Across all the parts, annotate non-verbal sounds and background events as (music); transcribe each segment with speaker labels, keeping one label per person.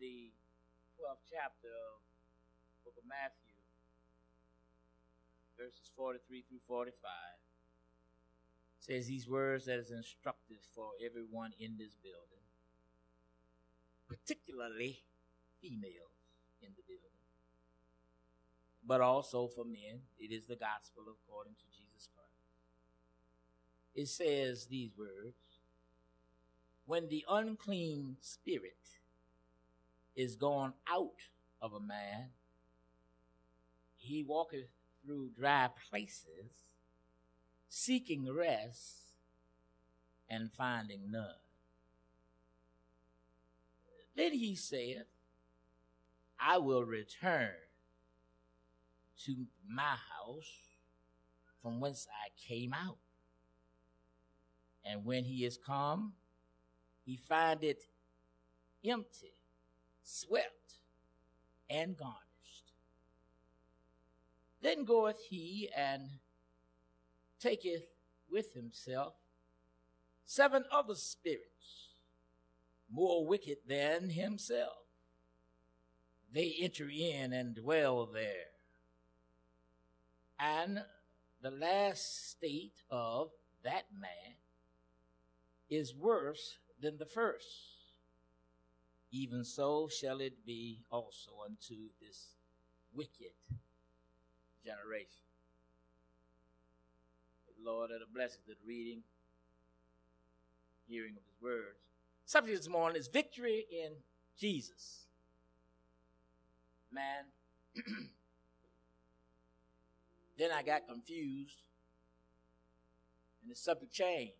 Speaker 1: the 12th chapter of book of Matthew, verses 43 through 45, says these words that is instructive for everyone in this building, particularly females in the building, but also for men. It is the gospel according to Jesus Christ. It says these words When the unclean spirit is gone out of a man, he walketh through dry places, seeking rest and finding none. Then he saith, I will return to my house from whence I came out. And when he is come, he find it empty swept and garnished. Then goeth he and taketh with himself seven other spirits, more wicked than himself. They enter in and dwell there. And the last state of that man is worse than the first even so shall it be also unto this wicked generation. Lord, that a blessing to the reading, hearing of his words. Subject this morning is victory in Jesus. Man, (clears throat) then I got confused and the subject changed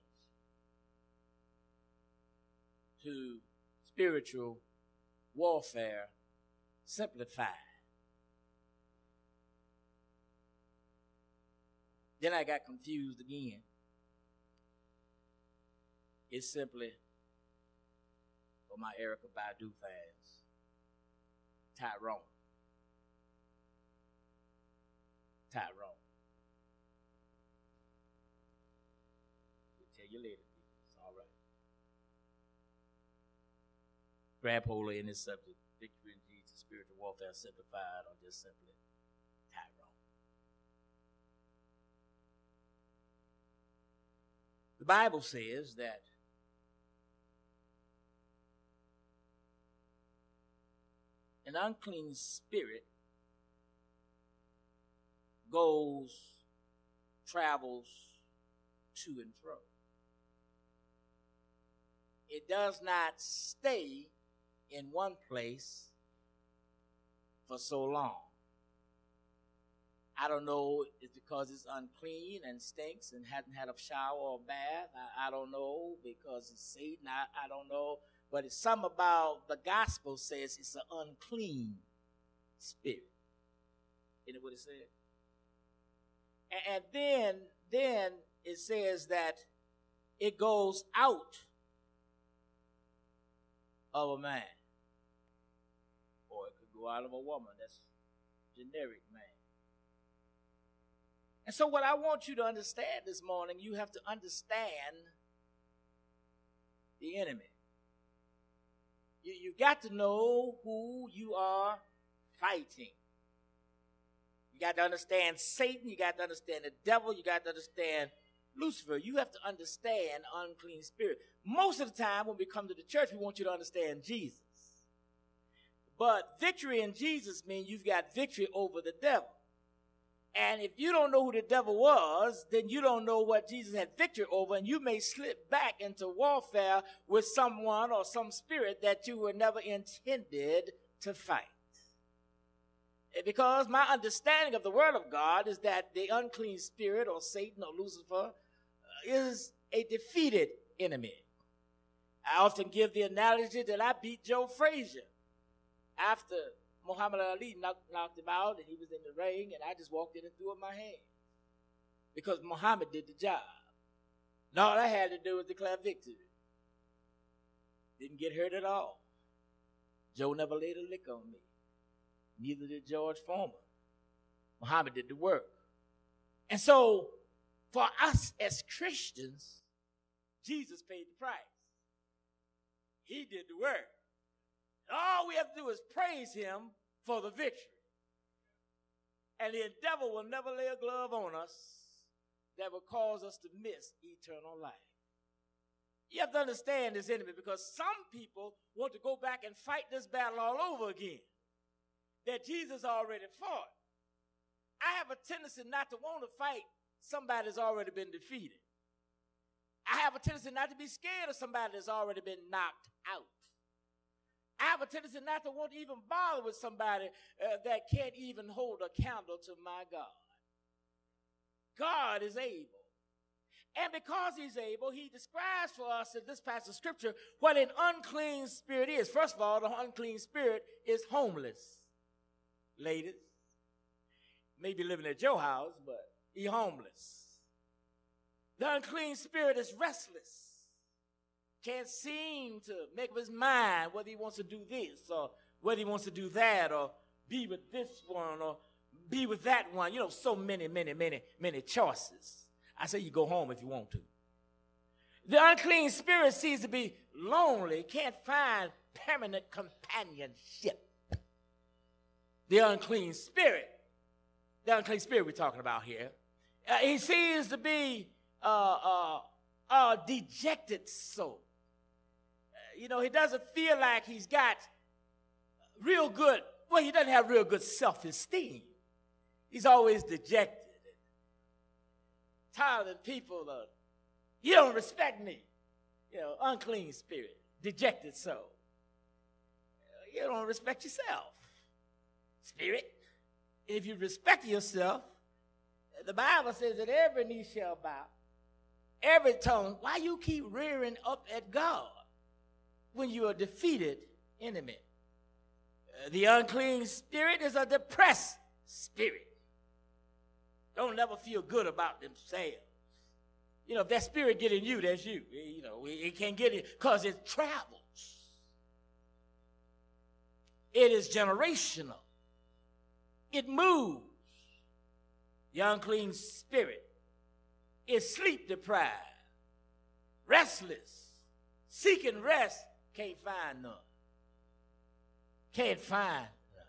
Speaker 1: to spiritual warfare simplified. Then I got confused again. It's simply for my Erykah Badu fans, Tyrone. Tyrone. We'll tell you later. Grab hold in this subject, victory in Jesus, spiritual warfare simplified, or just simply Tyrone. The Bible says that an unclean spirit goes, travels to and fro. It does not stay in one place for so long. I don't know it's because it's unclean and stinks and hasn't had a shower or bath. I, I don't know because it's Satan. I, I don't know. But it's something about the gospel says it's an unclean spirit. Isn't it what it said? And, and then, then it says that it goes out of a man out of a woman. That's generic man. And so, what I want you to understand this morning, you have to understand the enemy. You, you got to know who you are fighting. You got to understand Satan. You got to understand the devil. You got to understand Lucifer. You have to understand unclean spirit. Most of the time, when we come to the church, we want you to understand Jesus. But victory in Jesus means you've got victory over the devil. And if you don't know who the devil was, then you don't know what Jesus had victory over, and you may slip back into warfare with someone or some spirit that you were never intended to fight. Because my understanding of the Word of God is that the unclean spirit or Satan or Lucifer uh, is a defeated enemy. I often give the analogy that I beat Joe Frazier after Muhammad Ali knocked, knocked him out and he was in the ring, and I just walked in and threw up my hand because Muhammad did the job. And all I had to do was declare victory. Didn't get hurt at all. Joe never laid a lick on me. Neither did George Foreman. Muhammad did the work. And so, for us as Christians, Jesus paid the price. He did the work. All we have to do is praise him for the victory. And the devil will never lay a glove on us that will cause us to miss eternal life. You have to understand this enemy because some people want to go back and fight this battle all over again that Jesus already fought. I have a tendency not to want to fight somebody that's already been defeated. I have a tendency not to be scared of somebody that's already been knocked out. I have a tendency not to want to even bother with somebody uh, that can't even hold a candle to my God. God is able. And because he's able, he describes for us in this passage of scripture what an unclean spirit is. First of all, the unclean spirit is homeless. Ladies, maybe living at your house, but he homeless. The unclean spirit is restless. Can't seem to make up his mind whether he wants to do this or whether he wants to do that or be with this one or be with that one. You know, so many, many, many, many choices. I say you go home if you want to. The unclean spirit seems to be lonely, can't find permanent companionship. The unclean spirit, the unclean spirit we're talking about here, uh, he seems to be uh, uh, a dejected soul. You know, he doesn't feel like he's got real good, well, he doesn't have real good self esteem. He's always dejected. Tired of people, uh, you don't respect me. You know, unclean spirit, dejected soul. You don't respect yourself. Spirit, if you respect yourself, the Bible says that every knee shall bow, every tongue. Why you keep rearing up at God when you are defeated enemy? Uh, the unclean spirit is a depressed spirit don't never feel good about themselves. You know, if that spirit get in you, that's you. You know, it can't get it because it travels. It is generational. It moves. The unclean spirit is sleep deprived, restless, seeking rest, can't find none. Can't find none.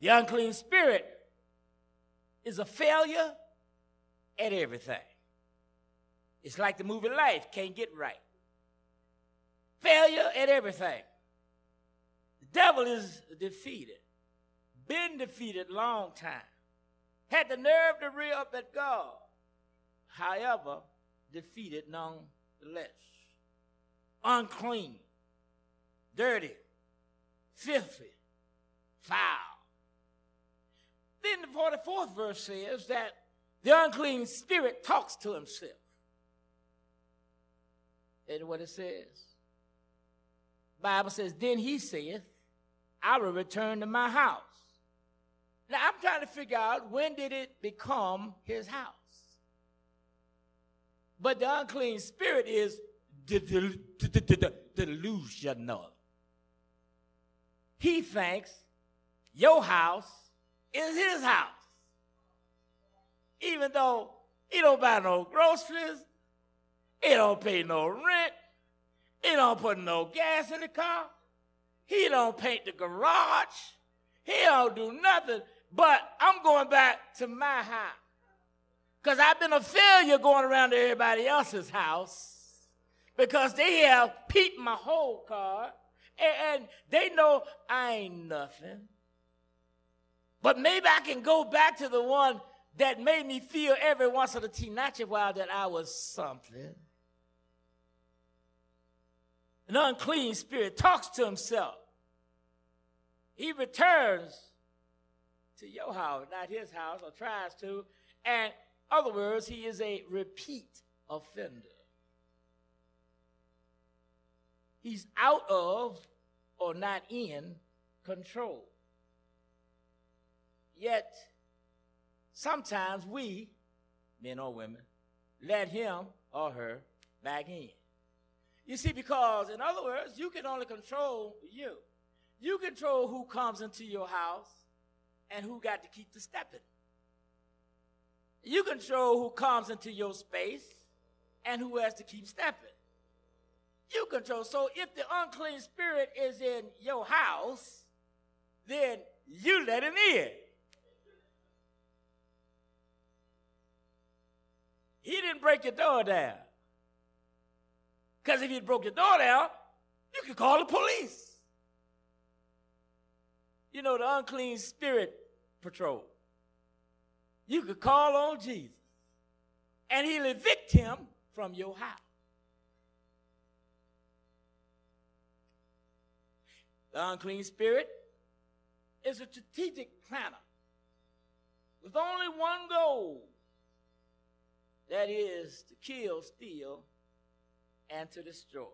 Speaker 1: The unclean spirit is a failure at everything. It's like the movie Life, can't get right. Failure at everything. The devil is defeated, been defeated long time, had the nerve to rear up at God. However, defeated nonetheless. Unclean, dirty, filthy, foul. Then the 44th verse says that the unclean spirit talks to himself. And what it says? Bible says, Then he saith, I will return to my house. Now I'm trying to figure out when did it become his house? But the unclean spirit is delusional. He thinks your house is his house. Even though he don't buy no groceries, he don't pay no rent, he don't put no gas in the car, he don't paint the garage, he don't do nothing. But I'm going back to my house. Because I've been a failure going around to everybody else's house because they have peeped my whole car and, they know I ain't nothing. But maybe I can go back to the one that made me feel every once in a teeny while that I was something. An unclean spirit talks to himself. He returns to your house, not his house, or tries to. And other words, he is a repeat offender. He's out of or not in control. Yet, sometimes we, men or women, let him or her back in. You see, because in other words, you can only control you. You control who comes into your house and who got to keep the stepping. You control who comes into your space and who has to keep stepping. You control. So if the unclean spirit is in your house, then you let him in. He didn't break your door down. Because if he broke your door down, you could call the police. You know, the unclean spirit patrol. You could call on Jesus, and he'll evict him from your house. The unclean spirit is a strategic planner with only one goal that is to kill, steal, and to destroy.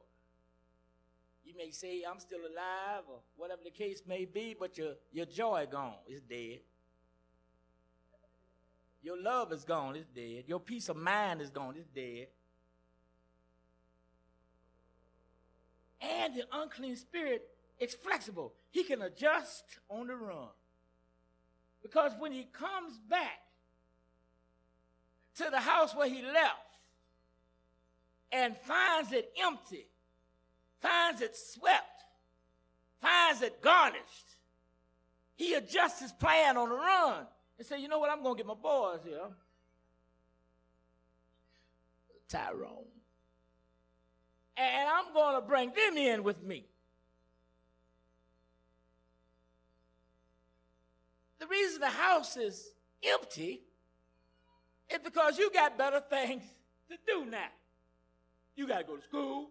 Speaker 1: You may say, I'm still alive, or whatever the case may be, but your, your joy gone, it's dead. Your love is gone, it's dead. Your peace of mind is gone, it's dead. And the unclean spirit is flexible. He can adjust on the run. Because when he comes back to the house where he left and finds it empty, finds it swept, finds it garnished, he adjusts his plan on the run and say, you know what, I'm going to get my boys here. Tyrone. And I'm going to bring them in with me. The reason the house is empty is because you got better things to do now. You got to go to school.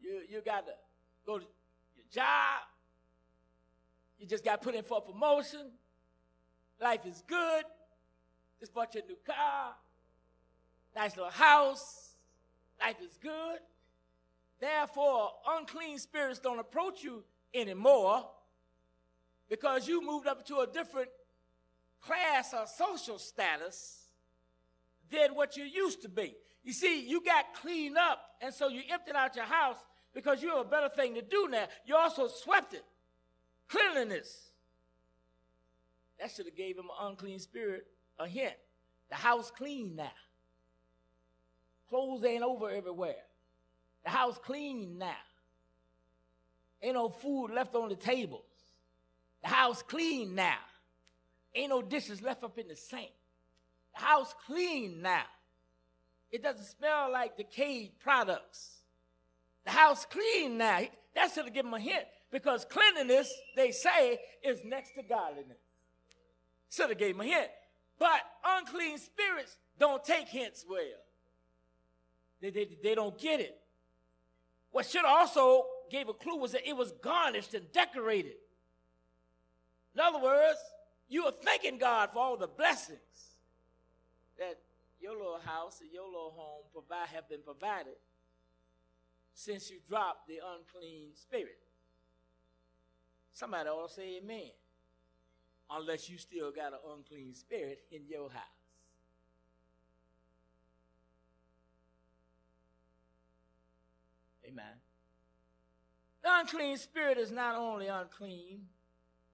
Speaker 1: You, you got to go to your job. You just got put in for a promotion. Life is good. Just bought your new car. Nice little house. Life is good. Therefore, unclean spirits don't approach you anymore because you moved up to a different class or social status than what you used to be. You see, you got cleaned up, and so you emptied out your house because you have a better thing to do now. You also swept it. Cleanliness. That should have gave him an unclean spirit a hint. The house clean now. Clothes ain't over everywhere. The house clean now. Ain't no food left on the tables. House clean now. Ain't no dishes left up in the sink. The house clean now. It doesn't smell like decayed products. The house clean now. That should have given him a hint because cleanliness, they say, is next to godliness. Should have gave him a hint. But unclean spirits don't take hints well. They, they, they don't get it. What should also gave a clue was that it was garnished and decorated. In other words, you are thanking God for all the blessings that your little house and your little home provide, have been provided since you dropped the unclean spirit. Somebody ought to say amen. Unless you still got an unclean spirit in your house. Amen. The unclean spirit is not only unclean,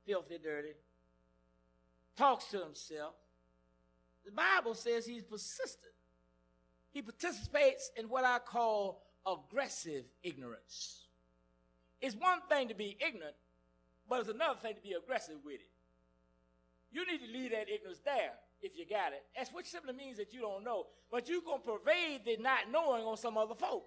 Speaker 1: filthy, dirty, talks to himself. The Bible says he's persistent. He participates in what I call aggressive ignorance. It's one thing to be ignorant, but it's another thing to be aggressive with it. You need to leave that ignorance there if you got it. That's which simply means that you don't know. But you're going to pervade the not knowing on some other folk.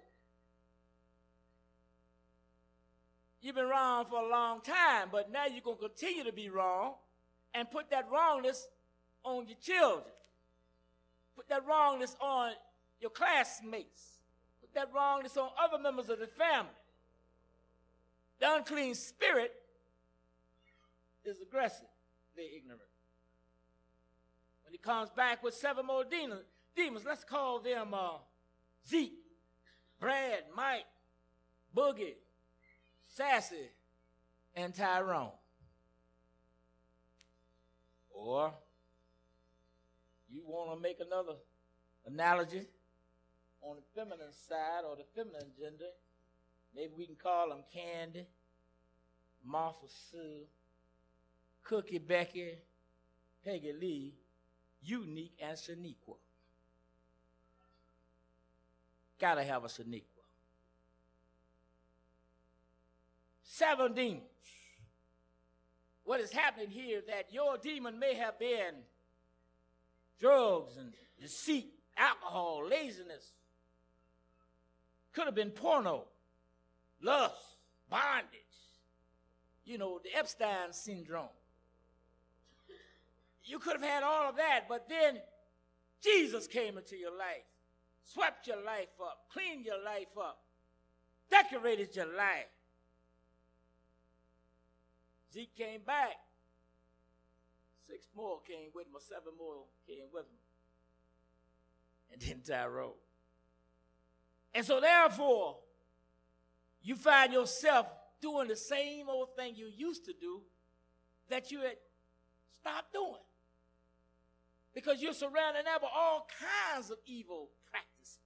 Speaker 1: You've been wrong for a long time, but now you're going to continue to be wrong and put that wrongness on your children. Put that wrongness on your classmates. Put that wrongness on other members of the family. The unclean spirit is aggressive, they're ignorant. When he comes back with seven more demons, demons let's call them uh, Zeke, Brad, Mike, Boogie, Sassy, and Tyrone. Or you want to make another analogy on the feminine side or the feminine gender, maybe we can call them Candy, Martha Sue, Cookie Becky, Peggy Lee, Unique, and Shaniqua. Gotta have a Shaniqua. Seven demons. What is happening here that your demon may have been drugs and deceit, alcohol, laziness. Could have been porno, lust, bondage. You know, the Epstein syndrome. You could have had all of that, but then Jesus came into your life, swept your life up, cleaned your life up, decorated your life. Zeke came back. Six more came with him, or seven more came with him. And then Tyrone. And so, therefore, you find yourself doing the same old thing you used to do that you had stopped doing. Because you're surrounded now by all kinds of evil practices.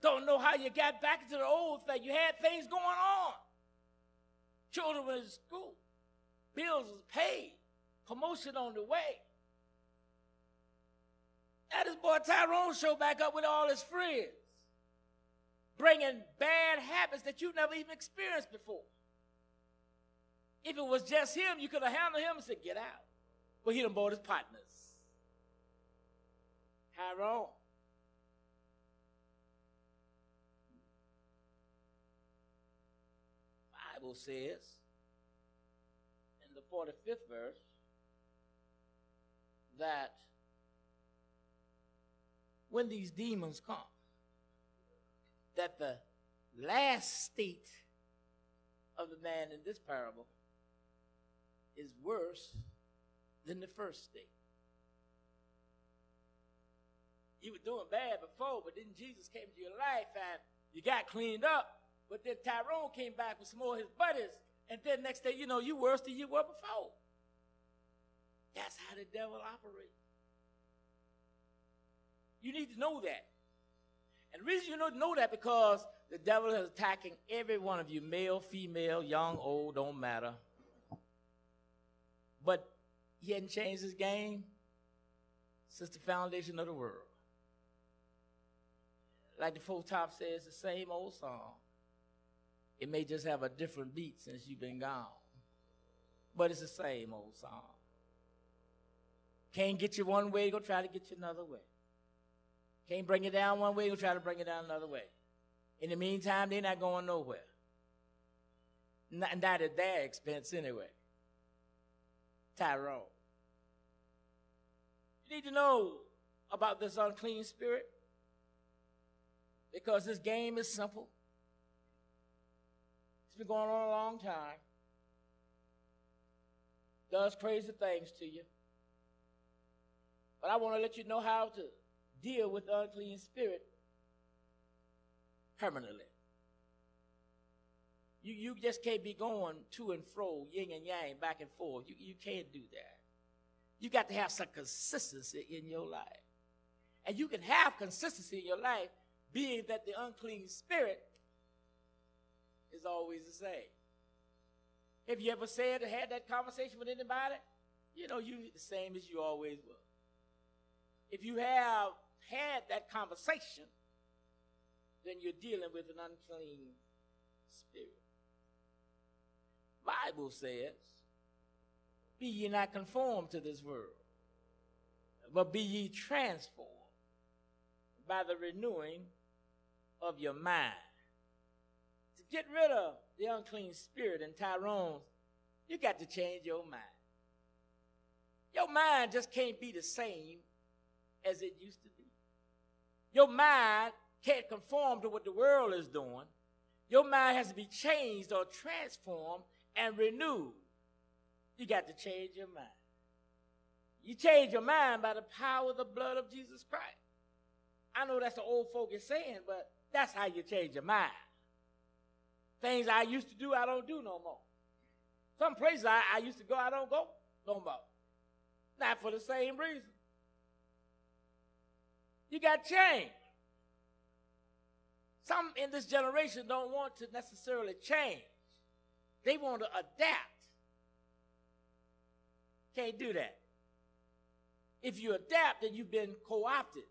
Speaker 1: Don't know how you got back into the old thing. You had things going on. Children were in school. Bills was paid. Promotion on the way. Now this boy Tyrone showed back up with all his friends. Bringing bad habits that you never even experienced before. If it was just him, you could have handled him and said, get out. But he done bought his partners. Tyrone. Bible says in the 45th verse that when these demons come, that the last state of the man in this parable is worse than the first state. You were doing bad before, but then Jesus came to your life and you got cleaned up. But then Tyrone came back with some more of his buddies. And then next day, you know, you worse than you were before. That's how the devil operates. You need to know that. And the reason you to know that because the devil is attacking every one of you, male, female, young, old, don't matter. But he hadn't changed his game since the foundation of the world. Like the Four Top says, the same old song. It may just have a different beat since you've been gone. But it's the same old song. Can't get you one way, go try to get you another way. Can't bring you down one way, go try to bring you down another way. In the meantime, they're not going nowhere. Not, not at their expense anyway. Tyrone. You need to know about this unclean spirit because this game is simple been going on a long time. Does crazy things to you. But I want to let you know how to deal with unclean spirit permanently. You, you just can't be going to and fro, yin and yang, back and forth. You, you can't do that. You got to have some consistency in your life. And you can have consistency in your life, being that the unclean spirit is always the same. Have you ever said or had that conversation with anybody? You know, you the same as you always were. If you have had that conversation, then you're dealing with an unclean spirit. Bible says, Be ye not conformed to this world, but be ye transformed by the renewing of your mind get rid of the unclean spirit and Tyrone, you got to change your mind. Your mind just can't be the same as it used to be. Your mind can't conform to what the world is doing. Your mind has to be changed or transformed and renewed. You got to change your mind. You change your mind by the power of the blood of Jesus Christ. I know that's an old focus saying, but that's how you change your mind. Things I used to do, I don't do no more. Some places I, I used to go, I don't go no more. Not for the same reason. You got change. Some in this generation don't want to necessarily change. They want to adapt. Can't do that. If you adapt, then you've been co opted.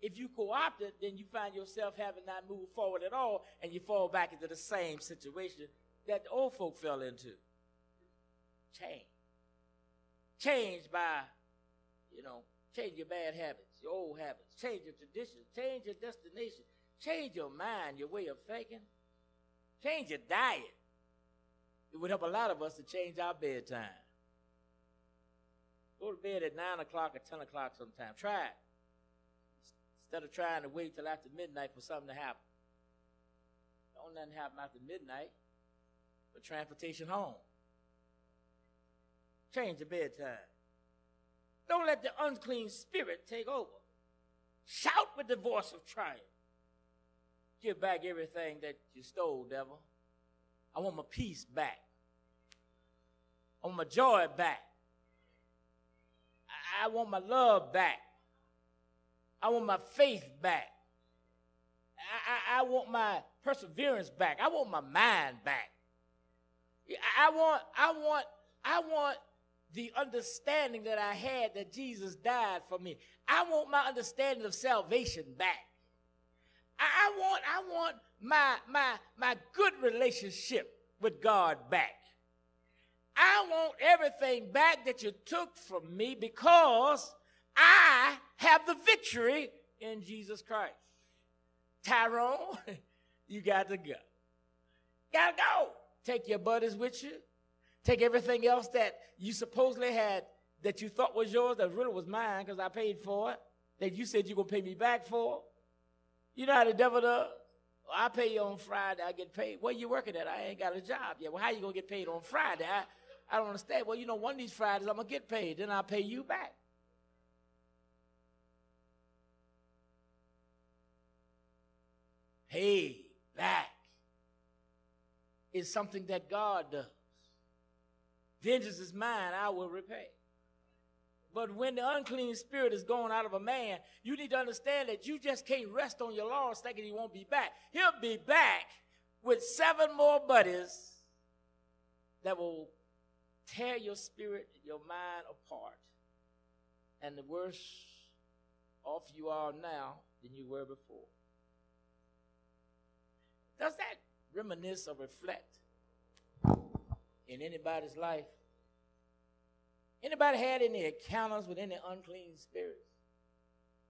Speaker 1: If you co-opt it, then you find yourself having not moved forward at all, and you fall back into the same situation that the old folk fell into. Change. Change by, you know, change your bad habits, your old habits, change your traditions, change your destination, change your mind, your way of thinking, change your diet. It would help a lot of us to change our bedtime. Go to bed at 9 o'clock or 10 o'clock sometime. Try it. Instead of trying to wait till after midnight for something to happen. Don't nothing happen after midnight but transportation home. Change the bedtime. Don't let the unclean spirit take over. Shout with the voice of triumph. Give back everything that you stole, devil. I want my peace back. I want my joy back. I, I want my love back. I want my faith back. I, I, I want my perseverance back. I want my mind back. I want, I want, I want the understanding that I had that Jesus died for me. I want my understanding of salvation back. I, I want, I want my my my good relationship with God back. I want everything back that you took from me because I have the victory in Jesus Christ. Tyrone, (laughs) you got to go. Gotta go. Take your buddies with you. Take everything else that you supposedly had that you thought was yours that really was mine because I paid for it, that you said you're going to pay me back for. You know how the devil does? Well, I pay you on Friday, I get paid. Where are you working at? I ain't got a job yet. Well, how you going to get paid on Friday? I, I don't understand. Well, you know, one of these Fridays I'm going to get paid. Then I'll pay you back. Pay back is something that God does. Vengeance is mine, I will repay. But when the unclean spirit is going out of a man, you need to understand that you just can't rest on your laurels thinking he won't be back. He'll be back with seven more buddies that will tear your spirit, your mind apart. And the worse off you are now than you were before. Does that reminisce or reflect in anybody's life? Anybody had any encounters with any unclean spirits?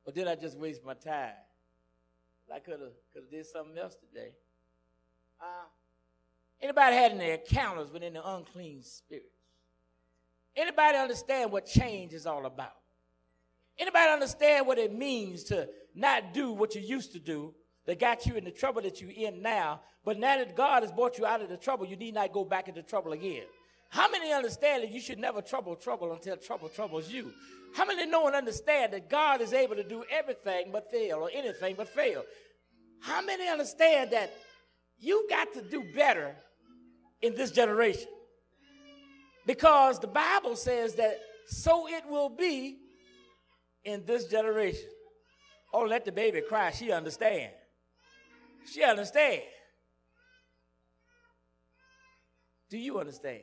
Speaker 1: Or did I just waste my time? I could have could have did something else today. Uh, anybody had any encounters with any unclean spirits? Anybody understand what change is all about? Anybody understand what it means to not do what you used to do that got you in the trouble that you're in now, but now that God has brought you out of the trouble, you need not go back into trouble again. How many understand that you should never trouble trouble until trouble troubles you? How many know and understand that God is able to do everything but fail or anything but fail? How many understand that you got to do better in this generation? Because the Bible says that so it will be in this generation. Oh, let the baby cry. She understand. She understand. Do you understand?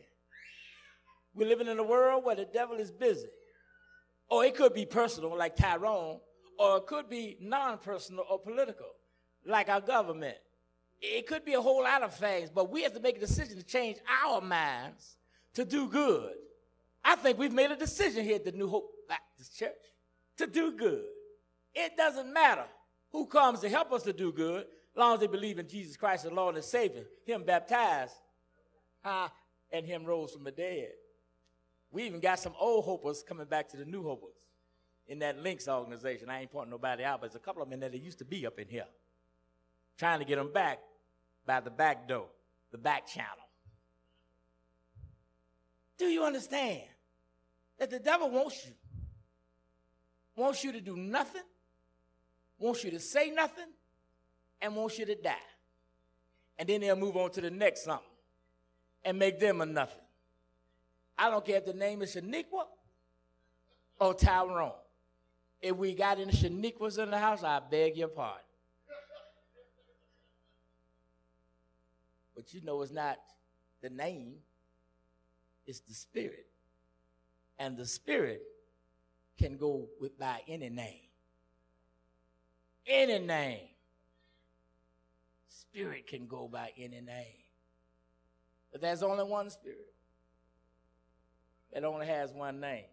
Speaker 1: We're living in a world where the devil is busy. Or it could be personal, like Tyrone, or it could be non personal or political, like our government. It could be a whole lot of things, but we have to make a decision to change our minds to do good. I think we've made a decision here at the New Hope Baptist Church to do good. It doesn't matter who comes to help us to do good, long as they believe in Jesus Christ as Lord and Savior, Him baptized, uh, and Him rose from the dead. We even got some old hopers coming back to the new hopers in that Links organization. I ain't pointing nobody out, but there's a couple of them that used to be up in here. Trying to get them back by the back door, the back channel. Do you understand that the devil wants you? Wants you to do nothing, wants you to say nothing, and wants you to die. And then they'll move on to the next something and make them a nothing. I don't care if the name is Shaniqua or Tyrone. If we got any Shaniquas in the house, I beg your pardon. But you know it's not the name, it's the spirit. And the spirit can go with by any name. Any name. Spirit can go by any name. But there's only one Spirit. It only has one name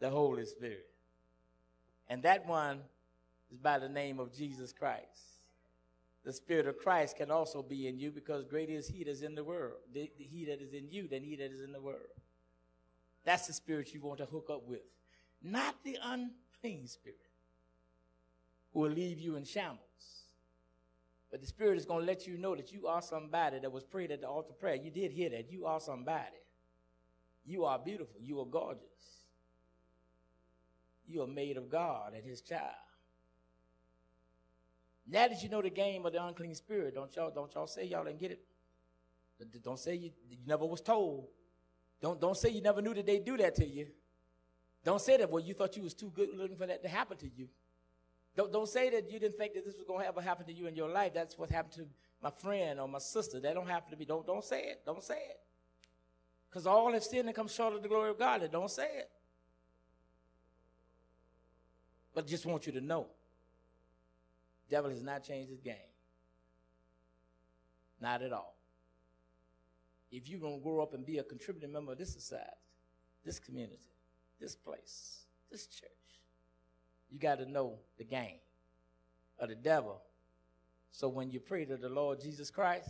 Speaker 1: the Holy Spirit. And that one is by the name of Jesus Christ. The Spirit of Christ can also be in you because greater is He that is in the world, the He that is in you than He that is in the world. That's the spirit you want to hook up with, not the unclean spirit who will leave you in shambles. But the Spirit is going to let you know that you are somebody that was prayed at the altar prayer. You did hear that. You are somebody. You are beautiful. You are gorgeous. You are made of God and His child. Now that you know the game of the unclean spirit, don't y'all don't y'all say y'all didn't get it. Don't say you, you never was told. Don't don't say you never knew that they do that to you. Don't say that well you thought you was too good looking for that to happen to you. Don't don't say that you didn't think that this was going to ever happen to you in your life. That's what happened to my friend or my sister. That don't happen to me. Don't don't say it. Don't say it. Because all have sinned and come short of the glory of God. Don't say it. But I just want you to know devil has not changed his game. Not at all. If you're going to grow up and be a contributing member of this society, this community, this place, this church, you got to know the game of the devil. So when you pray to the Lord Jesus Christ,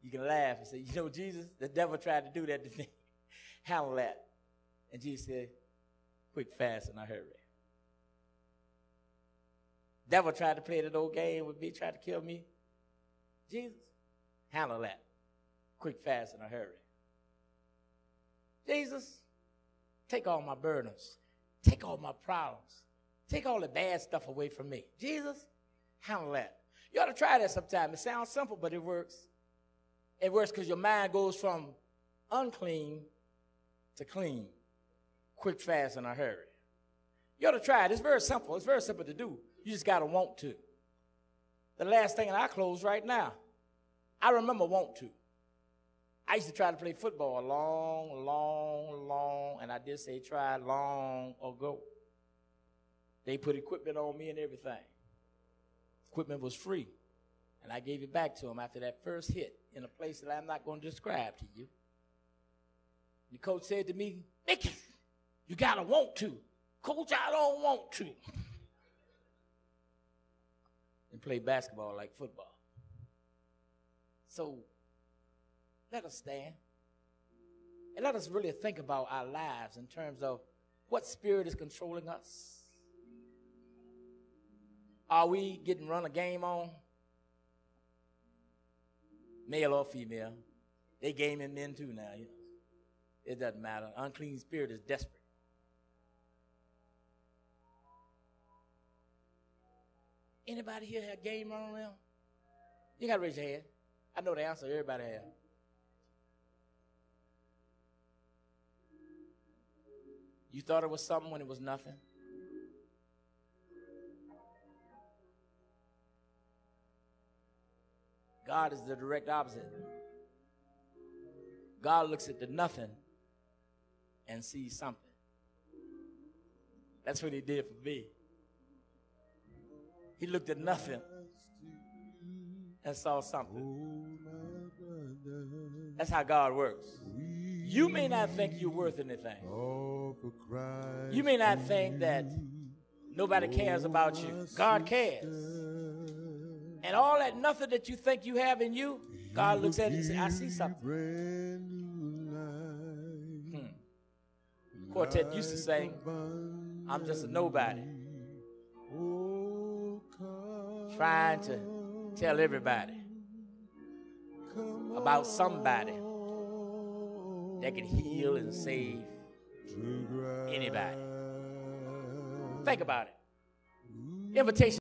Speaker 1: you can laugh and say, You know, Jesus, the devil tried to do that to me. (laughs) Handle that. And Jesus said, Quick, fast, and I hurry. Devil tried to play that old game with me, tried to kill me. Jesus, handle that. Quick, fast, in a hurry. Jesus, take all my burdens. Take all my problems. Take all the bad stuff away from me. Jesus, handle that. You ought to try that sometime. It sounds simple, but it works. It works because your mind goes from unclean to clean. Quick, fast, in a hurry. You ought to try it. It's very simple. It's very simple to do. You just got to want to. The last thing, and I close right now. I remember want to. I used to try to play football a long, long, long, and I did say try long ago. They put equipment on me and everything. Equipment was free. And I gave it back to them after that first hit in a place that I'm not going to describe to you. The coach said to me, Mickey, you got to want to. Coach, I don't want to and play basketball like football. So let us stand and let us really think about our lives in terms of what spirit is controlling us. Are we getting run a game on? Male or female. They gaming men too now. You know. It doesn't matter. Unclean spirit is desperate. Anybody here have game on them? You gotta raise your hand. I know the answer. Everybody have. You thought it was something when it was nothing. God is the direct opposite. God looks at the nothing and sees something. That's what he did for me. He looked at nothing and saw something. That's how God works. You may not think you're worth anything. You may not think that nobody cares about you. God cares. And all that nothing that you think you have in you, God looks at it and says, I see something. Hmm. Quartet used to say, I'm just a nobody trying to tell everybody about somebody that can heal and save anybody. Think about it. Invitation.